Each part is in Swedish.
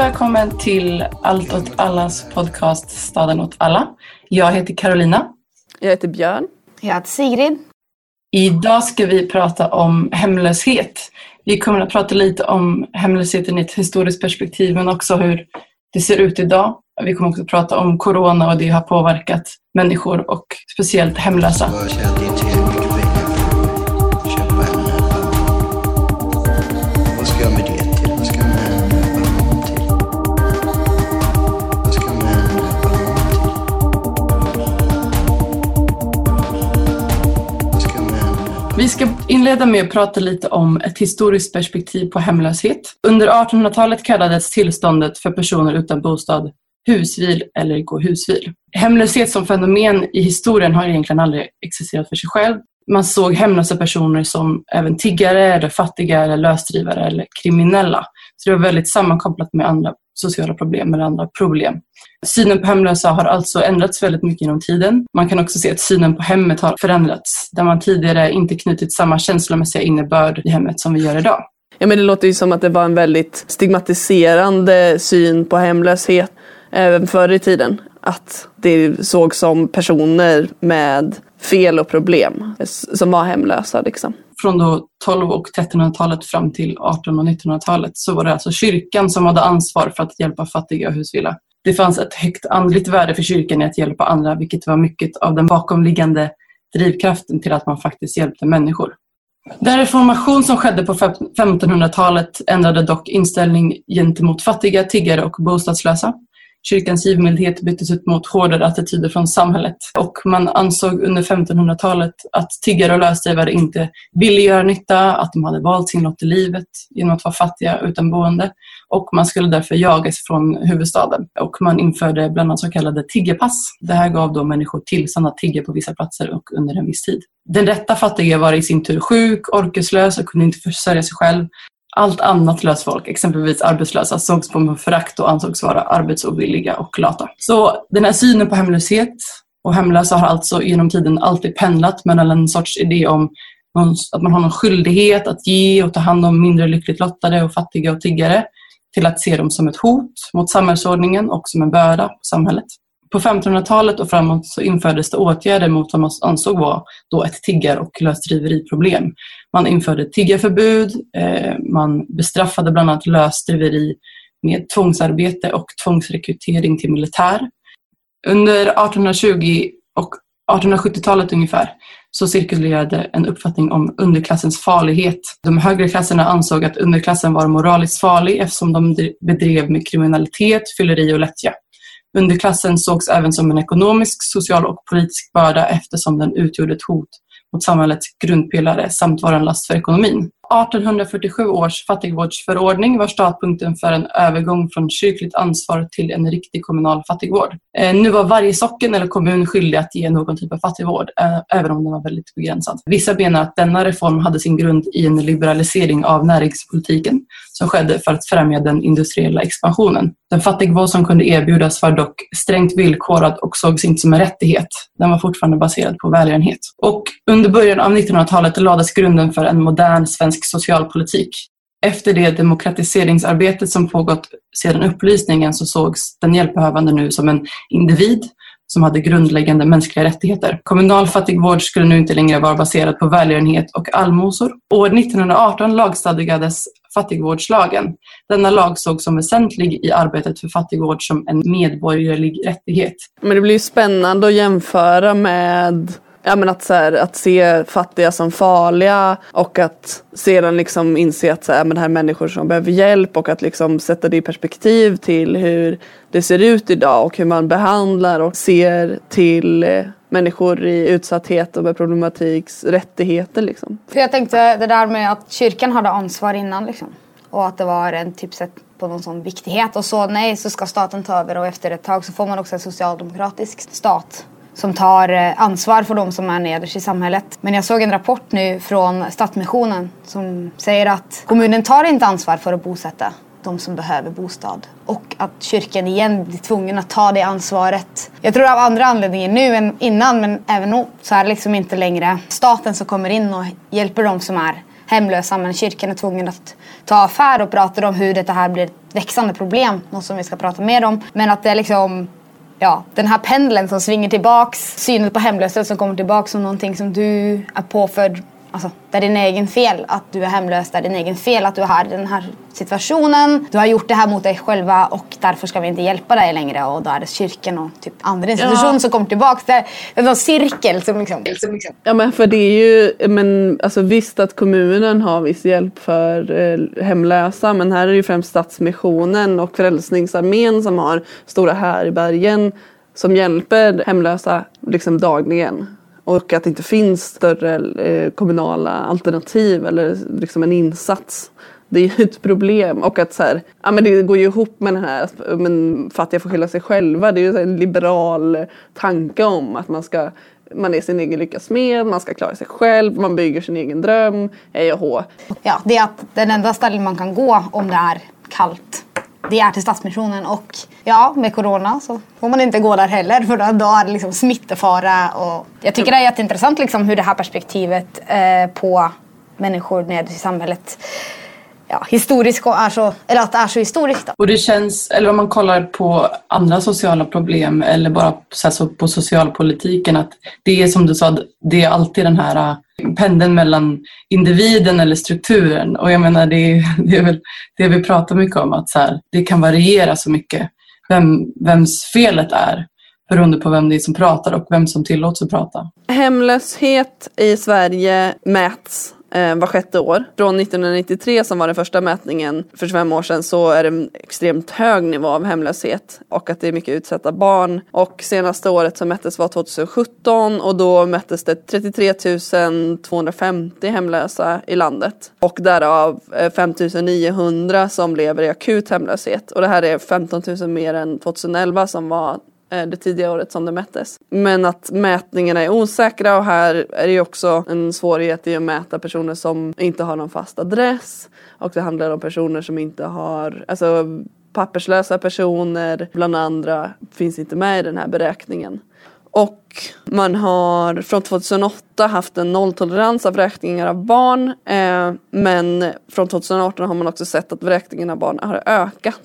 välkommen till Allt åt allas podcast Staden åt alla. Jag heter Carolina. Jag heter Björn. Jag heter Sigrid. Idag ska vi prata om hemlöshet. Vi kommer att prata lite om hemlösheten i ett historiskt perspektiv men också hur det ser ut idag. Vi kommer också att prata om corona och det har påverkat människor och speciellt hemlösa. Ska inleda med att prata lite om ett historiskt perspektiv på hemlöshet. Under 1800-talet kallades tillståndet för personer utan bostad husvil eller gå husvil. Hemlöshet som fenomen i historien har egentligen aldrig existerat för sig själv. Man såg hemlösa personer som även tiggare, eller fattiga, eller lösdrivare eller kriminella. Så det var väldigt sammankopplat med andra sociala problem eller andra problem. Synen på hemlösa har alltså ändrats väldigt mycket genom tiden. Man kan också se att synen på hemmet har förändrats, där man tidigare inte knutit samma känslomässiga innebörd i hemmet som vi gör idag. Ja, men det låter ju som att det var en väldigt stigmatiserande syn på hemlöshet även förr i tiden. Att det sågs som personer med fel och problem som var hemlösa. Liksom. Från då 12 och 1300-talet fram till 1800 och 1900-talet så var det alltså kyrkan som hade ansvar för att hjälpa fattiga och husvilla. Det fanns ett högt andligt värde för kyrkan i att hjälpa andra vilket var mycket av den bakomliggande drivkraften till att man faktiskt hjälpte människor. Den reformation som skedde på 1500-talet ändrade dock inställning gentemot fattiga, tiggare och bostadslösa. Kyrkans givmildhet byttes ut mot hårdare attityder från samhället och man ansåg under 1500-talet att tiggare och lösdrivare inte ville göra nytta, att de hade valt sin lott i livet genom att vara fattiga utan boende och man skulle därför jagas från huvudstaden. Och man införde bland annat så kallade tiggerpass. Det här gav då människor tillstånd att tigga på vissa platser och under en viss tid. Den rätta fattige var i sin tur sjuk, orkeslös och kunde inte försörja sig själv allt annat löst folk, exempelvis arbetslösa, sågs på med förakt och ansågs vara arbetsovilliga och lata. Så den här synen på hemlöshet och hemlösa har alltså genom tiden alltid pendlat mellan en sorts idé om att man har någon skyldighet att ge och ta hand om mindre lyckligt lottade och fattiga och tiggare till att se dem som ett hot mot samhällsordningen och som en börda på samhället. På 1500-talet och framåt så infördes det åtgärder mot vad man ansåg vara då ett tiggar och lösdriveriproblem. Man införde tiggarförbud, eh, man bestraffade bland annat lösdriveri med tvångsarbete och tvångsrekrytering till militär. Under 1820 och 1870-talet ungefär så cirkulerade en uppfattning om underklassens farlighet. De högre klasserna ansåg att underklassen var moraliskt farlig eftersom de bedrev med kriminalitet, fylleri och lättja. Underklassen sågs även som en ekonomisk, social och politisk börda eftersom den utgjorde ett hot mot samhällets grundpelare samt var en last för ekonomin. 1847 års fattigvårdsförordning var startpunkten för en övergång från kyrkligt ansvar till en riktig kommunal fattigvård. Eh, nu var varje socken eller kommun skyldig att ge någon typ av fattigvård, eh, även om den var väldigt begränsad. Vissa menar att denna reform hade sin grund i en liberalisering av näringspolitiken som skedde för att främja den industriella expansionen. Den fattigvård som kunde erbjudas var dock strängt villkorad och sågs inte som en rättighet. Den var fortfarande baserad på välgörenhet. Och under början av 1900-talet lades grunden för en modern svensk svensk socialpolitik. Efter det demokratiseringsarbetet som pågått sedan upplysningen så sågs den hjälpbehövande nu som en individ som hade grundläggande mänskliga rättigheter. Kommunal fattigvård skulle nu inte längre vara baserad på välgörenhet och allmosor. År 1918 lagstadgades fattigvårdslagen. Denna lag sågs som väsentlig i arbetet för fattigvård som en medborgerlig rättighet. Men det blir ju spännande att jämföra med Ja men att, så här, att se fattiga som farliga och att sedan liksom inse att så här, men det här är människor som behöver hjälp och att liksom sätta det i perspektiv till hur det ser ut idag och hur man behandlar och ser till eh, människor i utsatthet och med problematiks rättigheter. Liksom. För jag tänkte det där med att kyrkan hade ansvar innan liksom. Och att det var en typ sätt på någon sån viktighet och så nej så ska staten ta över och efter ett tag så får man också en socialdemokratisk stat som tar eh, ansvar för de som är nederst i samhället. Men jag såg en rapport nu från Stadsmissionen som säger att kommunen tar inte ansvar för att bosätta de som behöver bostad. Och att kyrkan igen blir tvungen att ta det ansvaret. Jag tror av andra anledningar nu än innan men även nu så är det liksom inte längre staten som kommer in och hjälper de som är hemlösa men kyrkan är tvungen att ta affär och pratar om hur det här blir ett växande problem. Något som vi ska prata mer om. Men att det är liksom ja, den här pendeln som svingar tillbaks. Synen på hemlöshet som kommer tillbaks som någonting som du är påförd Alltså, det är din egen fel att du är hemlös, det är din egen fel att du är i den här situationen. Du har gjort det här mot dig själva och därför ska vi inte hjälpa dig längre. Och då är det kyrkan och typ andra institutioner ja. som kommer tillbaka. Det är en cirkel som liksom, som liksom... Ja men för det är ju, men alltså visst att kommunen har viss hjälp för eh, hemlösa men här är det ju främst Stadsmissionen och Frälsningsarmén som har stora härbergen som hjälper hemlösa liksom dagligen och att det inte finns större eh, kommunala alternativ eller liksom en insats. Det är ju ett problem och att så här, ja, men det går ju ihop med den här men fattiga får skylla sig själva. Det är ju en liberal tanke om att man ska man är sin egen lyckas med, man ska klara sig själv, man bygger sin egen dröm, hej och hå. Ja, det är att den enda stället man kan gå om det är kallt det är till Stadsmissionen och ja, med corona så får man inte gå där heller för då är det liksom smittefara. Och jag tycker det är jätteintressant liksom hur det här perspektivet eh, på människor nere i samhället ja, historiskt är så, eller att det är så historiskt. Då. Och det känns, eller om man kollar på andra sociala problem eller bara så på socialpolitiken att det är som du sa, det är alltid den här pendeln mellan individen eller strukturen. Och jag menar, det är, det är väl det vi pratar mycket om, att så här, det kan variera så mycket vem, vems felet är beroende på vem det är som pratar och vem som tillåts att prata. Hemlöshet i Sverige mäts eh, var sjätte år. Från 1993 som var den första mätningen för 25 år sedan så är det en extremt hög nivå av hemlöshet och att det är mycket utsatta barn. Och senaste året som mättes var 2017 och då mättes det 33 250 hemlösa i landet och därav eh, 5 900 som lever i akut hemlöshet och det här är 15 000 mer än 2011 som var Eh, det tidiga året som det mättes. Men att mätningarna är osäkra och här är det ju också en svårighet i att mäta personer som inte har någon fast adress och det handlar om personer som inte har, alltså papperslösa personer bland andra finns inte med i den här beräkningen. Och man har från 2008 haft en nolltolerans av vräkningar av barn eh, men från 2018 har man också sett att vräkningen av barn har ökat.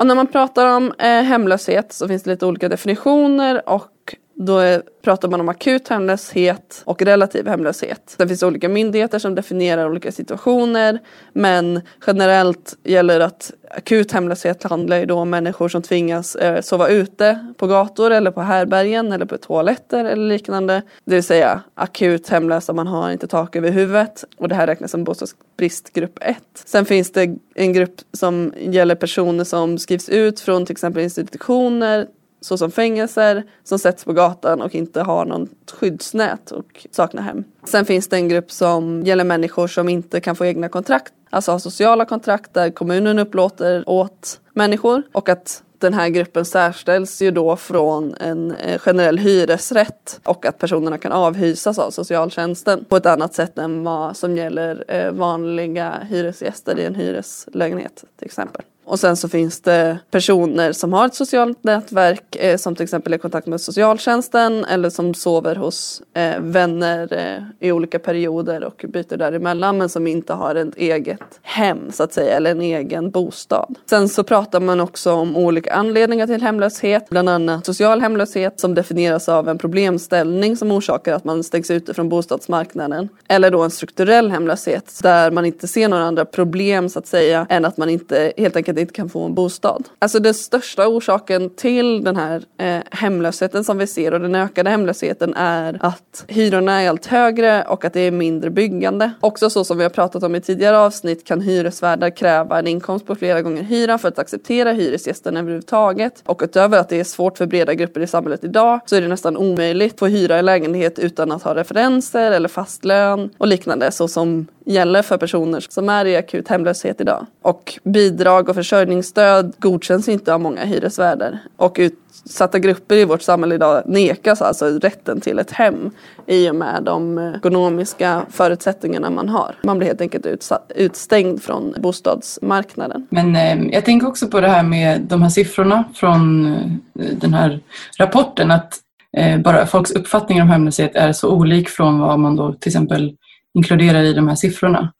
Och när man pratar om eh, hemlöshet så finns det lite olika definitioner och då är, pratar man om akut hemlöshet och relativ hemlöshet. Sen finns det olika myndigheter som definierar olika situationer men generellt gäller att akut hemlöshet handlar ju då om människor som tvingas eh, sova ute på gator eller på härbergen eller på toaletter eller liknande. Det vill säga akut hemlösa, man har inte tak över huvudet och det här räknas som bostadsbrist grupp 1. Sen finns det en grupp som gäller personer som skrivs ut från till exempel institutioner såsom fängelser som sätts på gatan och inte har något skyddsnät och saknar hem. Sen finns det en grupp som gäller människor som inte kan få egna kontrakt, alltså har sociala kontrakt där kommunen upplåter åt människor och att den här gruppen särställs ju då från en eh, generell hyresrätt och att personerna kan avhysas av socialtjänsten på ett annat sätt än vad som gäller eh, vanliga hyresgäster i en hyreslägenhet till exempel. Och sen så finns det personer som har ett socialt nätverk eh, som till exempel är i kontakt med socialtjänsten eller som sover hos eh, vänner eh, i olika perioder och byter däremellan men som inte har ett eget hem så att säga eller en egen bostad. Sen så pratar man också om olika anledningar till hemlöshet, bland annat social hemlöshet som definieras av en problemställning som orsakar att man stängs ute från bostadsmarknaden. Eller då en strukturell hemlöshet där man inte ser några andra problem så att säga än att man inte helt enkelt inte kan få en bostad. Alltså den största orsaken till den här eh, hemlösheten som vi ser och den ökade hemlösheten är att hyrorna är allt högre och att det är mindre byggande. Också så som vi har pratat om i tidigare avsnitt kan hyresvärdar kräva en inkomst på flera gånger hyran för att acceptera hyresgästen överhuvudtaget. Och utöver att det är svårt för breda grupper i samhället idag så är det nästan omöjligt att få hyra en lägenhet utan att ha referenser eller fast lön och liknande så som gäller för personer som är i akut hemlöshet idag. Och bidrag och försörjningsstöd godkänns inte av många hyresvärdar. Och utsatta grupper i vårt samhälle idag nekas alltså rätten till ett hem i och med de ekonomiska förutsättningarna man har. Man blir helt enkelt utstängd från bostadsmarknaden. Men eh, jag tänker också på det här med de här siffrorna från eh, den här rapporten att eh, bara folks uppfattning om hemlöshet är så olik från vad man då till exempel inkluderar i de här siffrorna.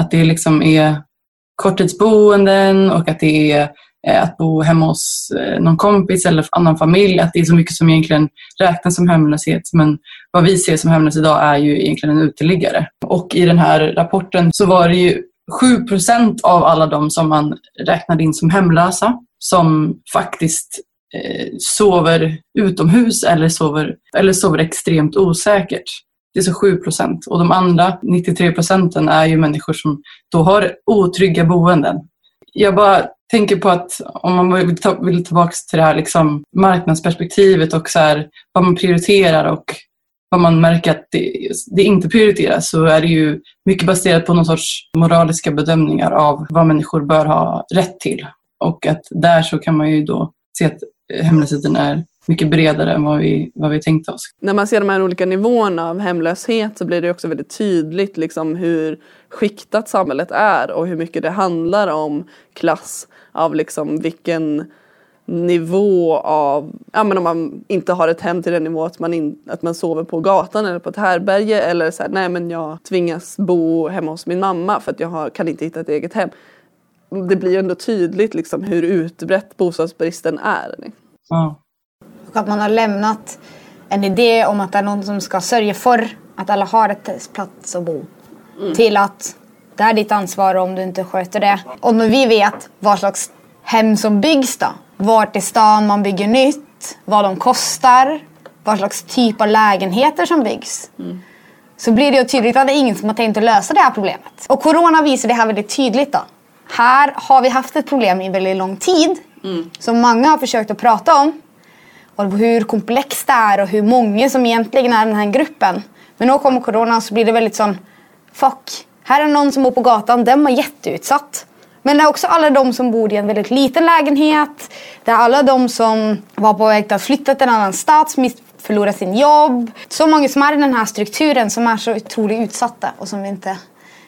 Att det liksom är korttidsboenden och att det är eh, att bo hemma hos eh, någon kompis eller annan familj. Att det är så mycket som egentligen räknas som hemlöshet. Men vad vi ser som hemlös idag är ju egentligen en uteliggare. Och i den här rapporten så var det ju 7 av alla de som man räknade in som hemlösa som faktiskt eh, sover utomhus eller sover, eller sover extremt osäkert. Det är så 7 procent. Och de andra 93 procenten är ju människor som då har otrygga boenden. Jag bara tänker på att om man vill, ta, vill tillbaka till det här liksom marknadsperspektivet och så här, vad man prioriterar och vad man märker att det, det, inte prioriteras så är det ju mycket baserat på någon sorts moraliska bedömningar av vad människor bör ha rätt till. Och att där så kan man ju då se att hemlösheten är mycket bredare än vad vi, vad vi tänkte oss. När man ser de här olika nivåerna av hemlöshet så blir det också väldigt tydligt liksom hur skiktat samhället är och hur mycket det handlar om klass, av liksom vilken nivå av, ja men om man inte har ett hem till den nivå att man, in, att man sover på gatan eller på ett härberge eller så här, nej men jag tvingas bo hemma hos min mamma för att jag har, kan inte hitta ett eget hem. Det blir ändå tydligt liksom hur utbrett bostadsbristen är. Ja. Och att man har lämnat en idé om att det är någon som ska sörja för att alla har ett plats att bo. Mm. Till att det är ditt ansvar om du inte sköter det. Och när vi vet vad slags hem som byggs då. Vart i stan man bygger nytt, vad de kostar, vad slags typ av lägenheter som byggs. Mm. Så blir det ju tydligt att det är ingen som har tänkt att lösa det här problemet. Och corona visar det här väldigt tydligt då. Här har vi haft ett problem i väldigt lång tid. Mm. Som många har försökt att prata om. Och hur komplext det är och hur många som egentligen är den här gruppen. Men nu kommer corona så blir det väldigt sån Fuck, här är någon som bor på gatan, den var jätteutsatt. Men det är också alla de som bor i en väldigt liten lägenhet. Det är alla de som var på väg att flytta till en annan stad, som förlorade sin jobb. Så många som är i den här strukturen som är så otroligt utsatta och som inte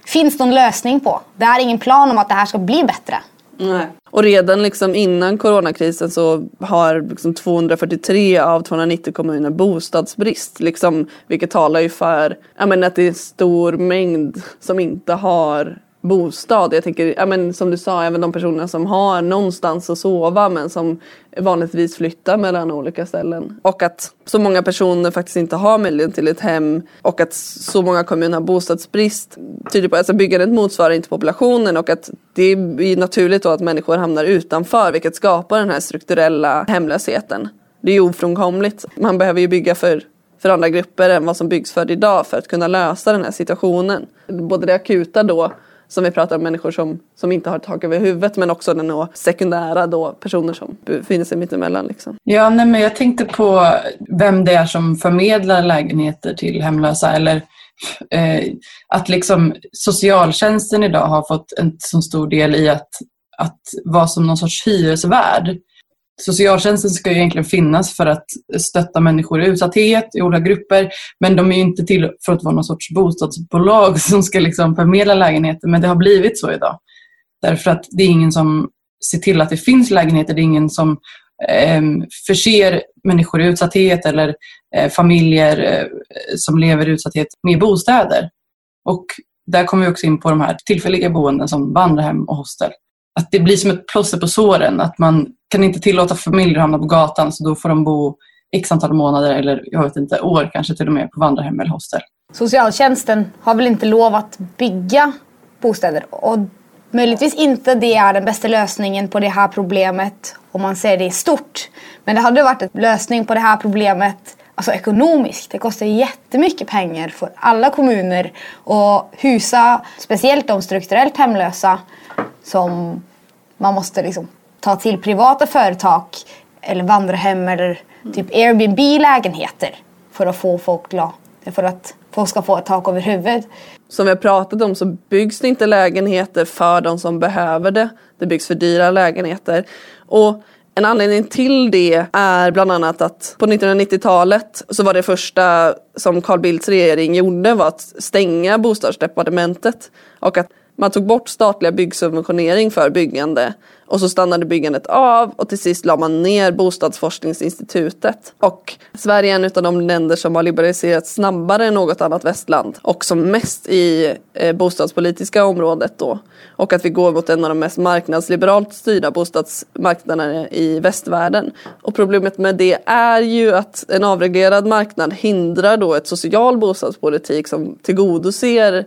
finns någon lösning på. Det är ingen plan om att det här ska bli bättre. Nej. Och redan liksom innan coronakrisen så har liksom 243 av 290 kommuner bostadsbrist. Liksom, vilket talar ju för menar, att det är en stor mängd som inte har bostad. Jag tänker, ja, men som du sa, även de personerna som har någonstans att sova men som vanligtvis flyttar mellan olika ställen. Och att så många personer faktiskt inte har möjlighet till ett hem och att så många kommuner har bostadsbrist tyder på att alltså byggandet motsvarar inte populationen och att det är naturligt då att människor hamnar utanför vilket skapar den här strukturella hemlösheten. Det är ju ofrånkomligt. Man behöver ju bygga för för andra grupper än vad som byggs för idag för att kunna lösa den här situationen. Både det akuta då som vi pratar om människor som, som inte har tak över huvudet men också den sekundära då personer som befinner sig mittemellan. Liksom. Ja, nej, men jag tänkte på vem det är som förmedlar lägenheter till hemlösa eller eh, att liksom socialtjänsten idag har fått en så stor del i att, att vara som någon sorts hyresvärd Socialtjänsten ska ju egentligen finnas för att stötta människor i utsatthet i olika grupper. Men de är ju inte till för att vara någon sorts bostadsbolag som ska liksom förmedla lägenheter. Men det har blivit så idag. Därför att det är ingen som ser till att det finns lägenheter. Det är ingen som eh, förser människor i utsatthet eller eh, familjer eh, som lever i utsatthet med bostäder. Och där kommer vi också in på de här tillfälliga boenden som vandrarhem och hostel att det blir som ett plåster på såren. Att man kan inte tillåta familjer att hamna på gatan så då får de bo x antal månader eller jag vet inte, år kanske till och med på vandrarhem eller hostel. Socialtjänsten har väl inte lov att bygga bostäder och möjligtvis inte det är den bästa lösningen på det här problemet om man ser det i stort. Men det hade varit en lösning på det här problemet alltså ekonomiskt. Det kostar jättemycket pengar för alla kommuner att husa speciellt de strukturellt hemlösa som man måste liksom ta till privata företag eller vandrarhem eller typ Airbnb-lägenheter för att få folk glada. För att folk ska få ett tak över huvudet. Som vi har pratat om så byggs det inte lägenheter för de som behöver det. Det byggs för dyra lägenheter. Och en anledning till det är bland annat att på 1990-talet så var det första som Carl Bildts regering gjorde var att stänga bostadsdepartementet och att man tog bort statliga byggsubventionering för byggande och så stannade byggandet av och till sist la man ner Bostadsforskningsinstitutet. Och Sverige är en av de länder som har liberaliserat snabbare än något annat västland och som mest i eh, bostadspolitiska området då. Och att vi går mot en av de mest marknadsliberalt styrda bostadsmarknaderna i västvärlden. Och problemet med det är ju att en avreglerad marknad hindrar då ett social bostadspolitik som tillgodoser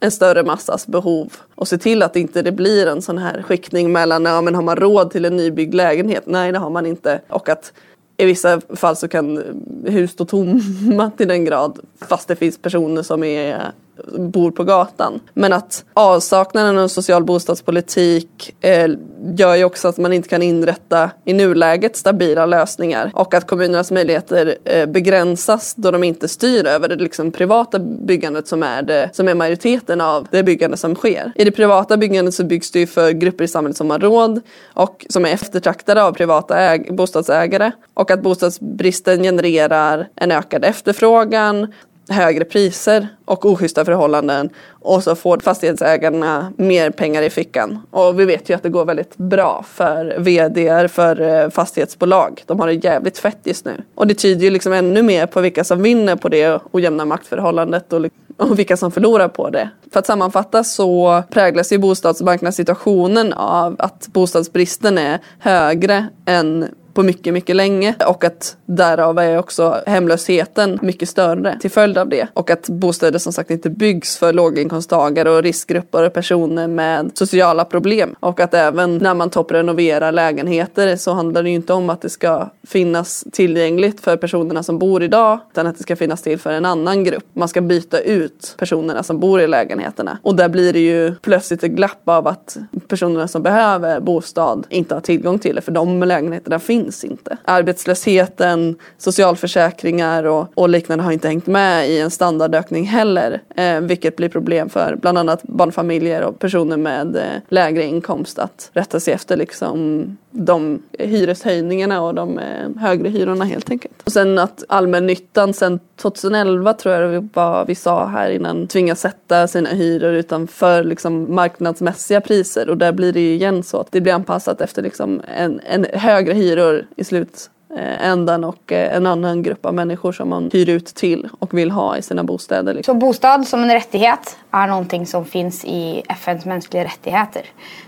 en större massas behov och se till att inte det blir en sån här skiktning mellan, ja men har man råd till en nybyggd lägenhet? Nej det har man inte. Och att i vissa fall så kan hus stå tomma till den grad fast det finns personer som är bor på gatan. Men att avsaknaden av social bostadspolitik eh, gör ju också att man inte kan inrätta i nuläget stabila lösningar och att kommunernas möjligheter eh, begränsas då de inte styr över det liksom, privata byggandet som är, det, som är majoriteten av det byggande som sker. I det privata byggandet så byggs det ju för grupper i samhället som har råd och som är eftertraktade av privata äg- bostadsägare och att bostadsbristen genererar en ökad efterfrågan högre priser och oschyssta förhållanden och så får fastighetsägarna mer pengar i fickan. Och vi vet ju att det går väldigt bra för vd för eh, fastighetsbolag. De har det jävligt fett just nu. Och det tyder ju liksom ännu mer på vilka som vinner på det ojämna maktförhållandet och, och vilka som förlorar på det. För att sammanfatta så präglas ju bostadsmarknadssituationen av att bostadsbristen är högre än på mycket, mycket länge och att därav är också hemlösheten mycket större till följd av det. Och att bostäder som sagt inte byggs för låginkomsttagare och riskgrupper och personer med sociala problem. Och att även när man topprenoverar lägenheter så handlar det ju inte om att det ska finnas tillgängligt för personerna som bor idag utan att det ska finnas till för en annan grupp. Man ska byta ut personerna som bor i lägenheterna. Och där blir det ju plötsligt ett glapp av att personerna som behöver bostad inte har tillgång till det för de lägenheterna finns finns inte. Arbetslösheten, socialförsäkringar och, och liknande har inte hängt med i en standardökning heller. Eh, vilket blir problem för bland annat barnfamiljer och personer med eh, lägre inkomst att rätta sig efter liksom de hyreshöjningarna och de eh, högre hyrorna helt enkelt. Och sen att allmännyttan sen 2011 tror jag det var vi sa här innan tvingas sätta sina hyror utanför liksom marknadsmässiga priser och där blir det ju igen så att det blir anpassat efter liksom en, en högre hyror i slut Eh, ändan och eh, en annan grupp av människor som man hyr ut till och vill ha i sina bostäder. Liksom. Så bostad som en rättighet är någonting som finns i FNs mänskliga rättigheter.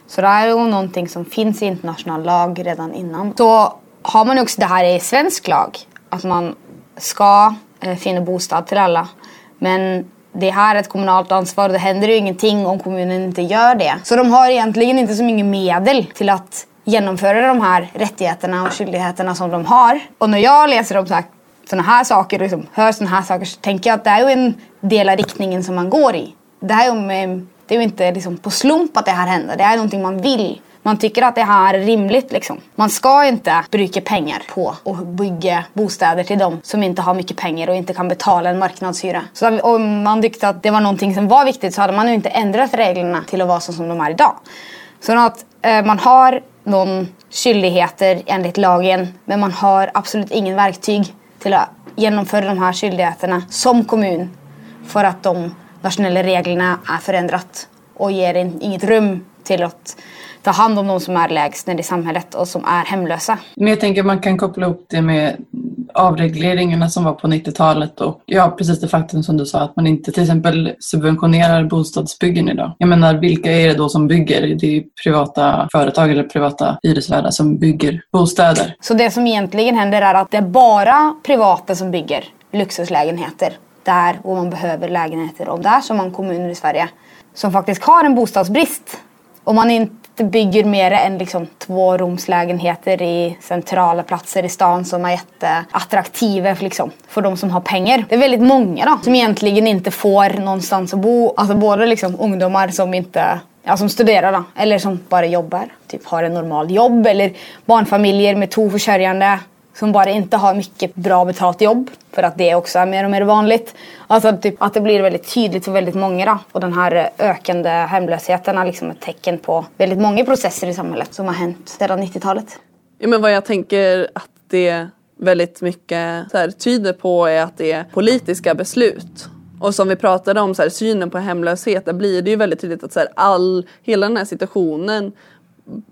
Så det är ju någonting som finns i internationell lag redan innan. Så har man också det här i svensk lag, att man ska eh, finna bostad till alla. Men det här är ett kommunalt ansvar och det händer ju ingenting om kommunen inte gör det. Så de har egentligen inte så mycket medel till att genomföra de här rättigheterna och skyldigheterna som de har. Och när jag läser om sådana här saker och liksom hör sådana här saker så tänker jag att det är ju en del av riktningen som man går i. Det, här är, ju, det är ju inte liksom på slump att det här händer. Det är någonting man vill. Man tycker att det här är rimligt. Liksom. Man ska inte bruka pengar på att bygga bostäder till dem som inte har mycket pengar och inte kan betala en marknadshyra. Så om man tyckte att det var någonting som var viktigt så hade man ju inte ändrat reglerna till att vara så som de är idag. Så att eh, man har någon skyldigheter enligt lagen men man har absolut ingen verktyg till att genomföra de här skyldigheterna som kommun för att de nationella reglerna är förändrat och ger inget rum till att ta hand om de som är lägst ner i samhället och som är hemlösa. Men jag tänker man kan koppla ihop det med avregleringarna som var på 90-talet och ja, precis det faktum som du sa att man inte till exempel subventionerar bostadsbyggen idag. Jag menar, vilka är det då som bygger? Det är privata företag eller privata hyresvärdar som bygger bostäder. Så det som egentligen händer är att det är bara privata som bygger lyxhuslägenheter där och man behöver lägenheter. Och där som man kommuner i Sverige som faktiskt har en bostadsbrist. Om man inte det bygger mer än liksom två rumslägenheter i centrala platser i stan som är jätteattraktiva för, liksom, för de som har pengar. Det är väldigt många då, som egentligen inte får någonstans att bo. Alltså både liksom ungdomar som inte ja, som studerar då, eller som bara jobbar, typ har en normal jobb eller barnfamiljer med två försörjande som bara inte har mycket bra betalt jobb för att det också är mer och mer vanligt. Alltså typ att det blir väldigt tydligt för väldigt många då. Och den här eh, ökande hemlösheten är liksom ett tecken på väldigt många processer i samhället som har hänt sedan 90-talet. Ja, men vad jag tänker att det väldigt mycket så här, tyder på är att det är politiska beslut Och som vi pratade om, så här, synen på hemlöshet, där blir det ju väldigt tydligt att så här, all, hela den här situationen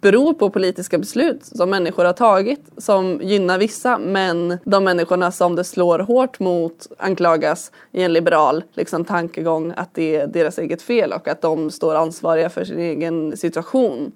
beror på politiska beslut som människor har tagit som gynnar vissa men de människorna som det slår hårt mot anklagas i en liberal liksom, tankegång att det är deras eget fel och att de står ansvariga för sin egen situation.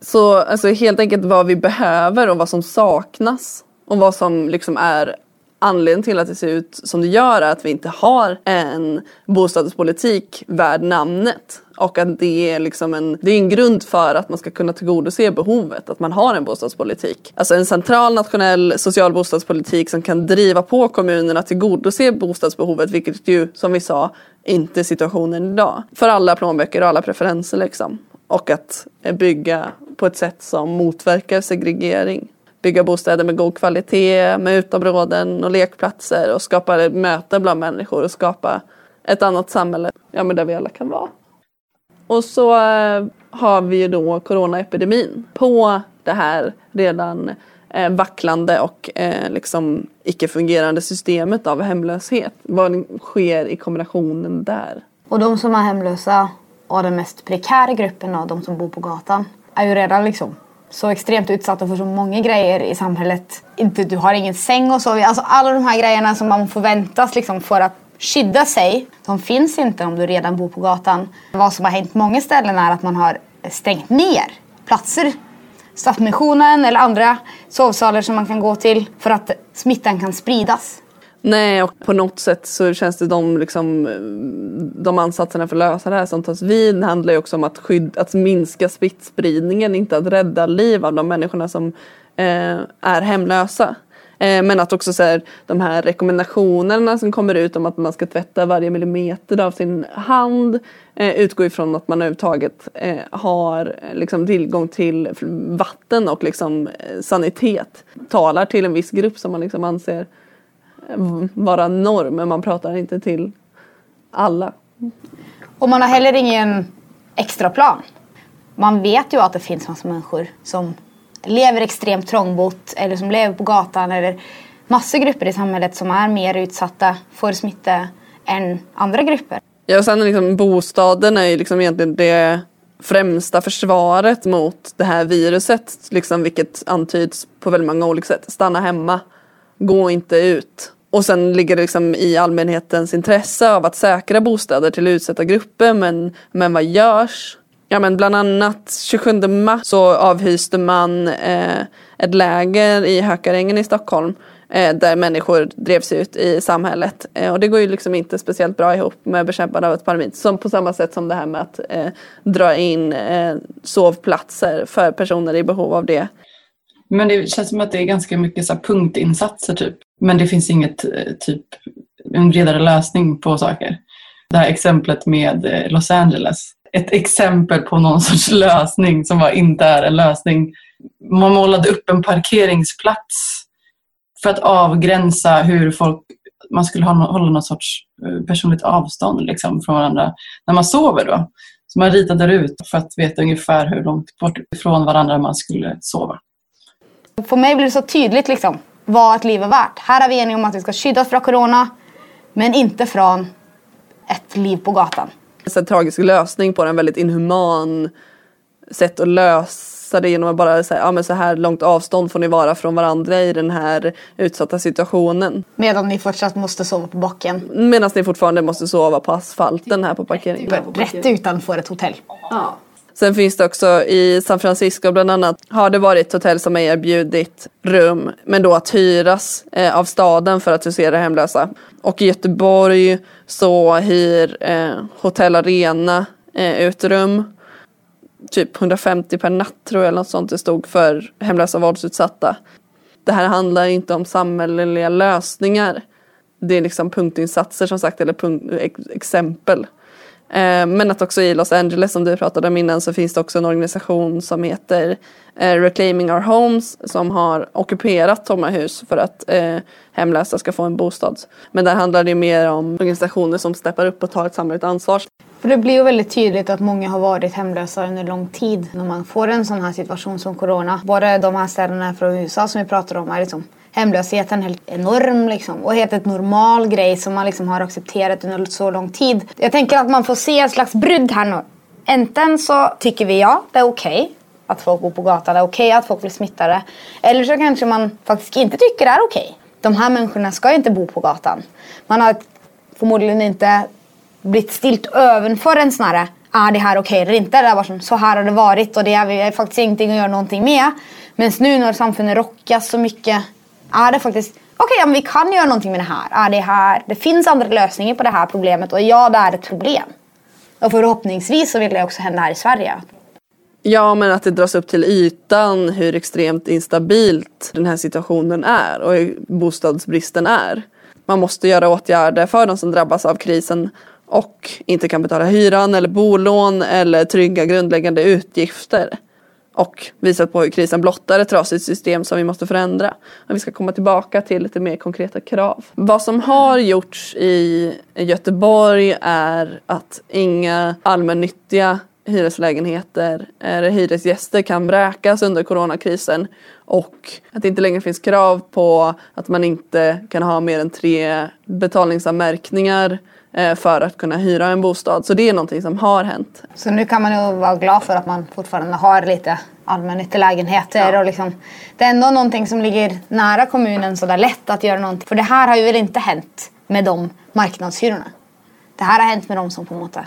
Så alltså, helt enkelt vad vi behöver och vad som saknas och vad som liksom är anledningen till att det ser ut som det gör är att vi inte har en bostadspolitik värd namnet. Och att det är, liksom en, det är en grund för att man ska kunna tillgodose behovet, att man har en bostadspolitik. Alltså en central nationell social bostadspolitik som kan driva på kommunerna att tillgodose bostadsbehovet, vilket ju som vi sa inte är situationen idag. För alla plånböcker och alla preferenser liksom. Och att bygga på ett sätt som motverkar segregering bygga bostäder med god kvalitet, med utområden och lekplatser och skapa möten bland människor och skapa ett annat samhälle ja, men där vi alla kan vara. Och så eh, har vi ju då coronaepidemin på det här redan eh, vacklande och eh, liksom icke-fungerande systemet av hemlöshet. Vad sker i kombinationen där? Och de som är hemlösa och den mest prekära gruppen av de som bor på gatan är ju redan liksom så extremt utsatta för så många grejer i samhället. Inte, du har ingen säng och så. Alltså alla de här grejerna som man förväntas liksom för att skydda sig, de finns inte om du redan bor på gatan. Vad som har hänt på många ställen är att man har stängt ner platser. Stadsmissionen eller andra sovsalar som man kan gå till för att smittan kan spridas. Nej, och på något sätt så känns det de, liksom, de ansatserna för att lösa det här som tas vid handlar ju också om att, skydd, att minska smittspridningen, inte att rädda liv av de människorna som eh, är hemlösa. Eh, men att också så här, de här rekommendationerna som kommer ut om att man ska tvätta varje millimeter av sin hand eh, utgår ifrån att man överhuvudtaget eh, har eh, liksom, tillgång till vatten och liksom, eh, sanitet. Talar till en viss grupp som man liksom anser eh, vara norm men man pratar inte till alla. Och man har heller ingen extra plan. Man vet ju att det finns massa människor som lever extremt trångbott eller som lever på gatan eller massor grupper i samhället som är mer utsatta för smitta än andra grupper. Ja, och sen liksom bostaden är ju liksom egentligen det främsta försvaret mot det här viruset, liksom vilket antyds på väldigt många olika sätt. Stanna hemma, gå inte ut. Och sen ligger det liksom i allmänhetens intresse av att säkra bostäder till utsatta grupper. Men, men vad görs? Ja men bland annat 27 mars så avhyste man eh, ett läger i Hökarängen i Stockholm eh, där människor drevs ut i samhället. Eh, och det går ju liksom inte speciellt bra ihop med bekämpande av ett pandemi. Som på samma sätt som det här med att eh, dra in eh, sovplatser för personer i behov av det. Men det känns som att det är ganska mycket så punktinsatser typ. Men det finns inget eh, typ en bredare lösning på saker. Det här exemplet med eh, Los Angeles. Ett exempel på någon sorts lösning som var inte är en lösning. Man målade upp en parkeringsplats för att avgränsa hur folk man skulle hålla någon sorts eh, personligt avstånd liksom, från varandra när man sover. Då. Så man ritade ut för att veta ungefär hur långt bort ifrån varandra man skulle sova. För mig blir det så tydligt liksom, vad ett liv är värt. Här är vi eniga om att vi ska skyddas från corona, men inte från ett liv på gatan. En tragisk lösning på en väldigt inhuman sätt att lösa det genom att bara säga ja, men så här långt avstånd får ni vara från varandra i den här utsatta situationen. Medan ni fortsatt måste sova på backen. Medan ni fortfarande måste sova på asfalten här på parkeringen. Rätt utanför ett hotell. Ja. Sen finns det också i San Francisco bland annat har det varit hotell som har erbjudit rum men då att hyras eh, av staden för att husera hemlösa. Och i Göteborg så hyr eh, Hotell Arena eh, ut rum. Typ 150 per natt tror jag eller något sånt det stod för hemlösa våldsutsatta. Det här handlar inte om samhälleliga lösningar. Det är liksom punktinsatser som sagt eller punkt, exempel. Eh, men att också i Los Angeles som du pratade om innan så finns det också en organisation som heter eh, Reclaiming Our Homes som har ockuperat tomma hus för att eh, hemlösa ska få en bostad. Men där handlar det mer om organisationer som steppar upp och tar ett samhälleligt ansvar. För det blir ju väldigt tydligt att många har varit hemlösa under lång tid när man får en sån här situation som corona. Både de här städerna från USA som vi pratar om är liksom hemlösheten helt enorm liksom, och helt ett normal grej som man liksom har accepterat under så lång tid. Jag tänker att man får se en slags brydd här nu. Enten så tycker vi ja, det är okej okay att folk bor på gatan, det är okej okay att folk blir smittade. Eller så kanske man faktiskt inte tycker det är okej. Okay. De här människorna ska inte bo på gatan. Man har förmodligen inte blivit stilt över en sån här är det här okej okay eller inte? Det var som, så här har det varit och det är faktiskt ingenting att göra någonting med. Men nu när samfundet rockas så mycket är det faktiskt okej, okay, vi kan göra någonting med det här. Är det här. Det finns andra lösningar på det här problemet och ja, det är ett problem. Och förhoppningsvis så vill det också hända här i Sverige. Ja, men att det dras upp till ytan hur extremt instabilt den här situationen är och hur bostadsbristen är. Man måste göra åtgärder för de som drabbas av krisen och inte kan betala hyran eller bolån eller trygga grundläggande utgifter. Och visat på hur krisen blottar ett trasigt system som vi måste förändra. Och vi ska komma tillbaka till lite mer konkreta krav. Vad som har gjorts i Göteborg är att inga allmännyttiga hyreslägenheter eller hyresgäster kan vräkas under coronakrisen och att det inte längre finns krav på att man inte kan ha mer än tre betalningsanmärkningar för att kunna hyra en bostad. Så det är någonting som har hänt. Så nu kan man nog vara glad för att man fortfarande har lite allmännyttiga lägenheter. Ja. Och liksom, det är ändå någonting som ligger nära kommunen så det är lätt att göra någonting. För det här har ju väl inte hänt med de marknadshyrorna. Det här har hänt med de som på något sätt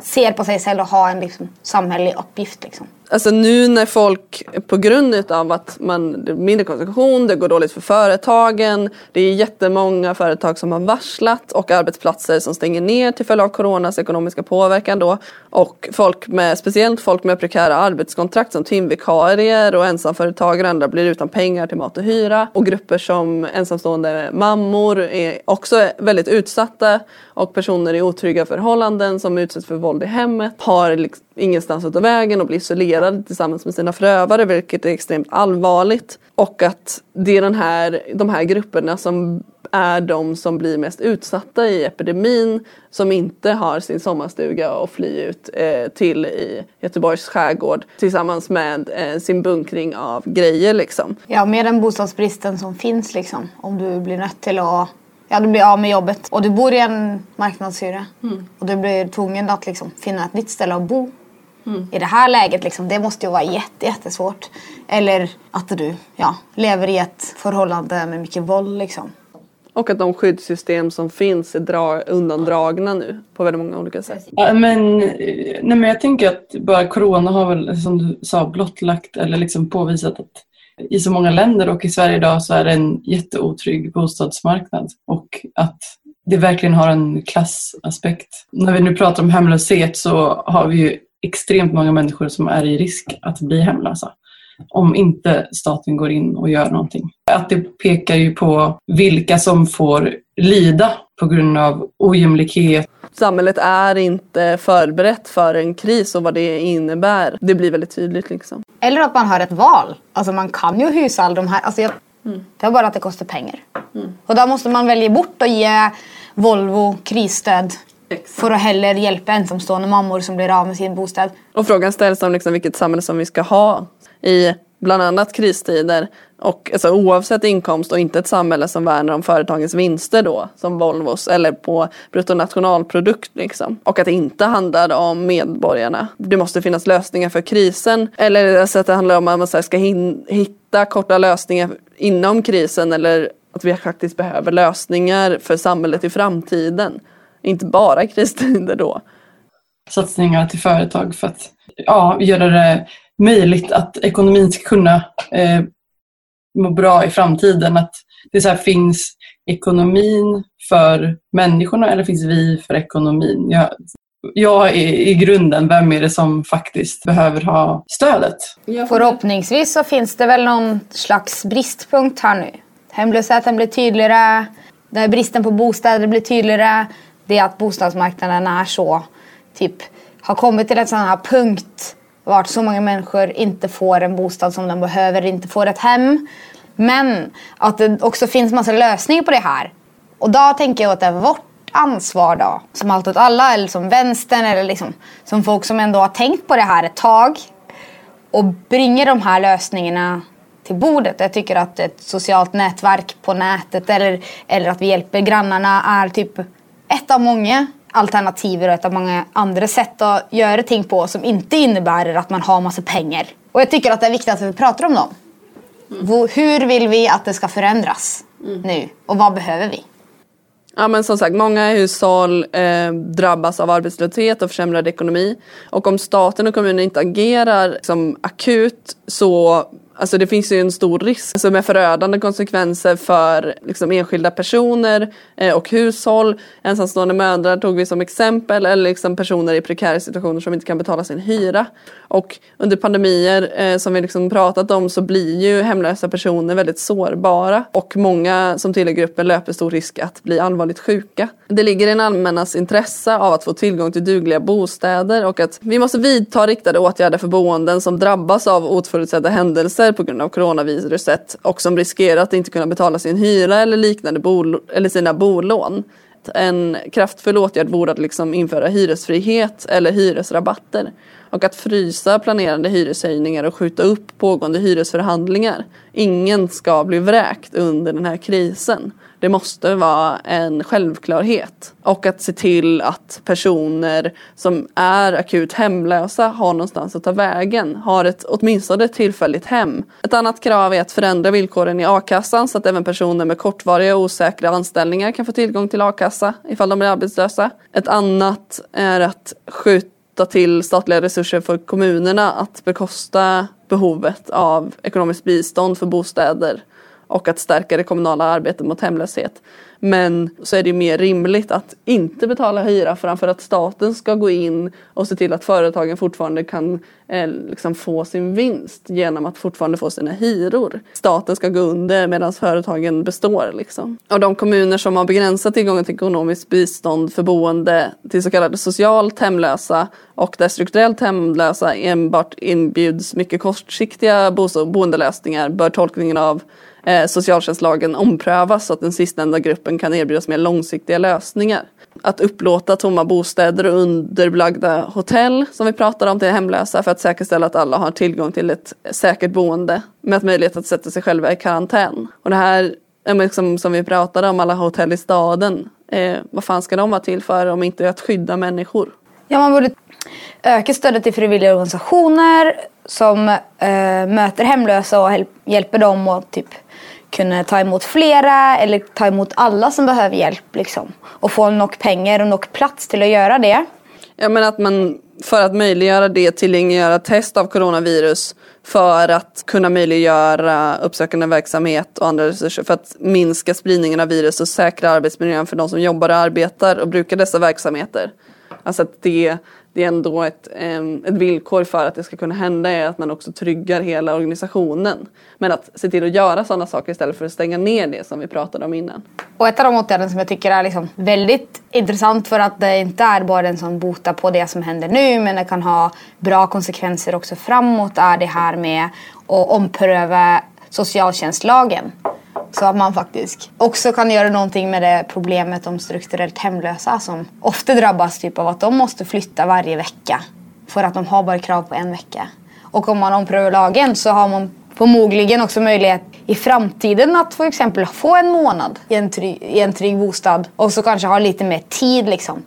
ser på sig själv och har en liksom, samhällelig uppgift. Liksom. Alltså nu när folk på grund av att man, det är mindre konsumtion, det går dåligt för företagen, det är jättemånga företag som har varslat och arbetsplatser som stänger ner till följd av coronas ekonomiska påverkan då. Och folk med, speciellt folk med prekära arbetskontrakt som timvikarier och ensamföretagare och andra blir utan pengar till mat och hyra. Och grupper som ensamstående mammor är också väldigt utsatta och personer i otrygga förhållanden som utsätts för våld i hemmet har liksom ingenstans att ta vägen och blir isolerade tillsammans med sina förövare vilket är extremt allvarligt. Och att det är den här, de här grupperna som är de som blir mest utsatta i epidemin som inte har sin sommarstuga att fly ut eh, till i Göteborgs skärgård tillsammans med eh, sin bunkring av grejer liksom. Ja, med den bostadsbristen som finns liksom. Om du blir nött till att Ja, du blir av med jobbet och du bor i en marknadshyra mm. och du blir tvungen att liksom finna ett nytt ställe att bo Mm. I det här läget, liksom, det måste ju vara jätte, jättesvårt. Eller att du ja, lever i ett förhållande med mycket våld. Liksom. Och att de skyddssystem som finns är dra undandragna nu på väldigt många olika sätt. Ja, men, nej, men jag tänker att bara corona har väl som du sa blottlagt eller liksom påvisat att i så många länder och i Sverige idag så är det en jätteotrygg bostadsmarknad och att det verkligen har en klassaspekt. När vi nu pratar om hemlöshet så har vi ju extremt många människor som är i risk att bli hemlösa om inte staten går in och gör någonting. Att det pekar ju på vilka som får lida på grund av ojämlikhet. Samhället är inte förberett för en kris och vad det innebär. Det blir väldigt tydligt. Liksom. Eller att man har ett val. Alltså man kan ju hysa all de här. Alltså jag, mm. Det är bara att det kostar pengar. Mm. Och då måste man välja bort att ge Volvo krisstöd Exakt. För att heller hjälpa ensamstående mammor som blir av med sin bostad. Och frågan ställs om liksom vilket samhälle som vi ska ha i bland annat kristider. Och alltså, oavsett inkomst och inte ett samhälle som värnar om företagens vinster då, som Volvos, eller på bruttonationalprodukt liksom. Och att det inte handlar om medborgarna. Det måste finnas lösningar för krisen. Eller alltså, att det handlar om att man ska hitta korta lösningar inom krisen eller att vi faktiskt behöver lösningar för samhället i framtiden. Inte bara kristider då. Satsningar till företag för att ja, göra det möjligt att ekonomin ska kunna eh, må bra i framtiden. Att det så här, finns ekonomin för människorna eller finns vi för ekonomin? Jag, jag är i grunden, vem är det som faktiskt behöver ha stödet? Förhoppningsvis så finns det väl någon slags bristpunkt här nu. Hemlösheten blir tydligare, bristen på bostäder blir tydligare det är att bostadsmarknaden är så, typ, har kommit till en sån här punkt vart så många människor inte får en bostad som de behöver, inte får ett hem. Men att det också finns massa lösningar på det här. Och då tänker jag att det är vårt ansvar då, som allt åt alla eller som vänstern eller liksom, som folk som ändå har tänkt på det här ett tag och bringer de här lösningarna till bordet. Jag tycker att ett socialt nätverk på nätet eller, eller att vi hjälper grannarna är typ ett av många alternativ och ett av många andra sätt att göra ting på som inte innebär att man har massa pengar. Och jag tycker att det är viktigt att vi pratar om dem. Mm. Hur vill vi att det ska förändras mm. nu och vad behöver vi? Ja men som sagt, många hushåll eh, drabbas av arbetslöshet och försämrad ekonomi. Och om staten och kommunen inte agerar liksom, akut så Alltså det finns ju en stor risk som är förödande konsekvenser för liksom enskilda personer eh, och hushåll. Ensamstående mödrar tog vi som exempel eller liksom personer i prekära situationer som inte kan betala sin hyra. Och under pandemier eh, som vi liksom pratat om så blir ju hemlösa personer väldigt sårbara och många som tillhör gruppen löper stor risk att bli allvarligt sjuka. Det ligger i en allmännas intresse av att få tillgång till dugliga bostäder och att vi måste vidta riktade åtgärder för boenden som drabbas av oförutsedda händelser på grund av coronaviruset och som riskerar att inte kunna betala sin hyra eller liknande bol eller sina bolån. En kraftfull åtgärd vore att liksom införa hyresfrihet eller hyresrabatter och att frysa planerade hyreshöjningar och skjuta upp pågående hyresförhandlingar. Ingen ska bli vräkt under den här krisen. Det måste vara en självklarhet. Och att se till att personer som är akut hemlösa har någonstans att ta vägen. Har ett åtminstone ett tillfälligt hem. Ett annat krav är att förändra villkoren i a-kassan så att även personer med kortvariga och osäkra anställningar kan få tillgång till a-kassa ifall de blir arbetslösa. Ett annat är att skjuta till statliga resurser för kommunerna att bekosta behovet av ekonomiskt bistånd för bostäder och att stärka det kommunala arbetet mot hemlöshet. Men så är det mer rimligt att inte betala hyra framför att staten ska gå in och se till att företagen fortfarande kan eh, liksom få sin vinst genom att fortfarande få sina hyror. Staten ska gå under medan företagen består. Liksom. Och de kommuner som har begränsat tillgången till ekonomiskt bistånd för boende till så kallade socialt hemlösa och där strukturellt hemlösa enbart inbjuds mycket kortsiktiga boendelösningar bör tolkningen av eh, socialtjänstlagen omprövas så att den sistnämnda gruppen kan erbjudas mer långsiktiga lösningar. Att upplåta tomma bostäder och underbelagda hotell som vi pratar om till hemlösa för att säkerställa att alla har tillgång till ett säkert boende med möjlighet att sätta sig själva i karantän. Och det här liksom, som vi pratade om, alla hotell i staden. Eh, vad fan ska de vara till för om inte att skydda människor? Ja, man borde öka stödet till frivilliga organisationer som eh, möter hemlösa och hjälper dem att typ kunna ta emot flera eller ta emot alla som behöver hjälp. Liksom. Och få nog pengar och nog plats till att göra det. Ja men att man för att möjliggöra det tillgängliggöra test av coronavirus för att kunna möjliggöra uppsökande verksamhet och andra resurser för att minska spridningen av virus och säkra arbetsmiljön för de som jobbar och arbetar och brukar dessa verksamheter. Alltså att det det är ändå ett, ett villkor för att det ska kunna hända är att man också tryggar hela organisationen. Men att se till att göra sådana saker istället för att stänga ner det som vi pratade om innan. Och ett av de åtgärderna som jag tycker är liksom väldigt intressant för att det inte är bara en sån bota på det som händer nu men det kan ha bra konsekvenser också framåt är det här med att ompröva socialtjänstlagen. Så att man faktiskt också kan göra någonting med det problemet om strukturellt hemlösa som ofta drabbas typ av att de måste flytta varje vecka. För att de har bara krav på en vecka. Och om man omprövar lagen så har man förmodligen också möjlighet i framtiden att för exempel få en månad i en, trygg, i en trygg bostad och så kanske ha lite mer tid liksom.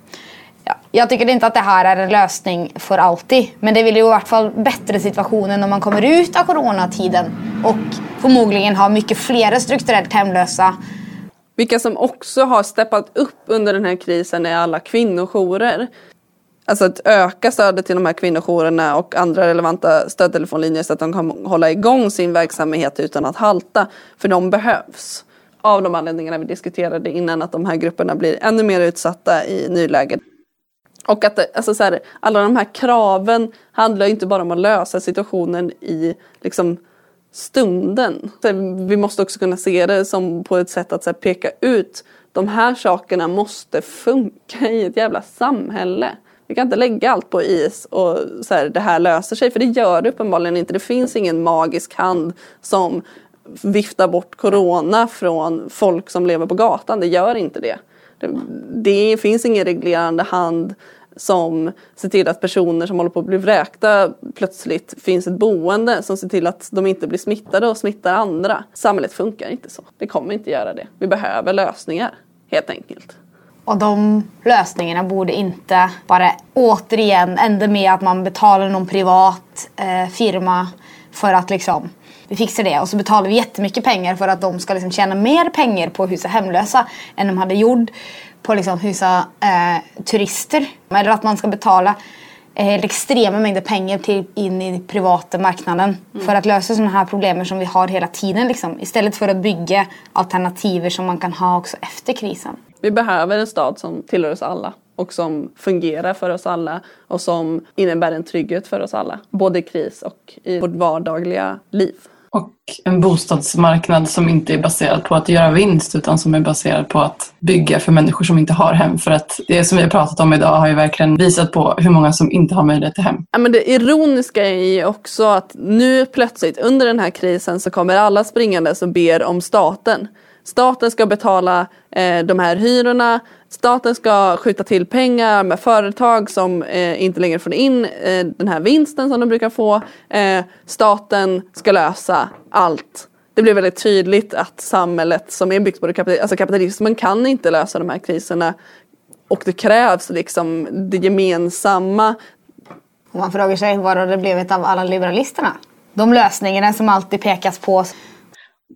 Ja, jag tycker inte att det här är en lösning för alltid. Men det vill ju i vart fall bättre situationen när man kommer ut av coronatiden och förmodligen har mycket fler strukturellt hemlösa. Vilka som också har steppat upp under den här krisen är alla kvinnojourer. Alltså att öka stödet till de här kvinnojourerna och andra relevanta stödtelefonlinjer så att de kan hålla igång sin verksamhet utan att halta. För de behövs. Av de anledningarna vi diskuterade innan att de här grupperna blir ännu mer utsatta i nuläget. Och att alltså så här, alla de här kraven handlar inte bara om att lösa situationen i liksom, stunden. Så vi måste också kunna se det som på ett sätt att så här, peka ut de här sakerna måste funka i ett jävla samhälle. Vi kan inte lägga allt på is och så här, det här löser sig för det gör det uppenbarligen inte. Det finns ingen magisk hand som viftar bort corona från folk som lever på gatan. Det gör inte det. Det, det finns ingen reglerande hand som ser till att personer som håller på att bli vräkta plötsligt finns ett boende som ser till att de inte blir smittade och smittar andra. Samhället funkar inte så. Det kommer inte göra det. Vi behöver lösningar helt enkelt. Och de lösningarna borde inte bara återigen ända med att man betalar någon privat eh, firma för att liksom vi fixar det och så betalar vi jättemycket pengar för att de ska liksom tjäna mer pengar på att husa hemlösa än de hade gjort på liksom hysa eh, turister. Eller att man ska betala eh, extrema mängder pengar till, in i privata marknaden mm. för att lösa sådana här problem som vi har hela tiden. Liksom, istället för att bygga alternativer som man kan ha också efter krisen. Vi behöver en stad som tillhör oss alla och som fungerar för oss alla och som innebär en trygghet för oss alla. Både i kris och i vårt vardagliga liv. Och en bostadsmarknad som inte är baserad på att göra vinst utan som är baserad på att bygga för människor som inte har hem. För att det som vi har pratat om idag har ju verkligen visat på hur många som inte har möjlighet till hem. Ja, men det ironiska är ju också att nu plötsligt under den här krisen så kommer alla springande som ber om staten. Staten ska betala eh, de här hyrorna, Staten ska skjuta till pengar med företag som eh, inte längre får in eh, den här vinsten som de brukar få. Eh, staten ska lösa allt. Det blir väldigt tydligt att samhället som är byggt på kapitalism, alltså kapitalismen kan inte lösa de här kriserna. Och det krävs liksom det gemensamma. Och man frågar sig vad det blivit av alla liberalisterna? De lösningarna som alltid pekas på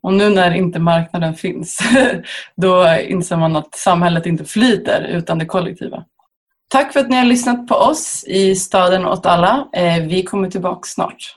och nu när inte marknaden finns, då inser man att samhället inte flyter utan det kollektiva. Tack för att ni har lyssnat på oss i Staden åt alla. Eh, vi kommer tillbaka snart.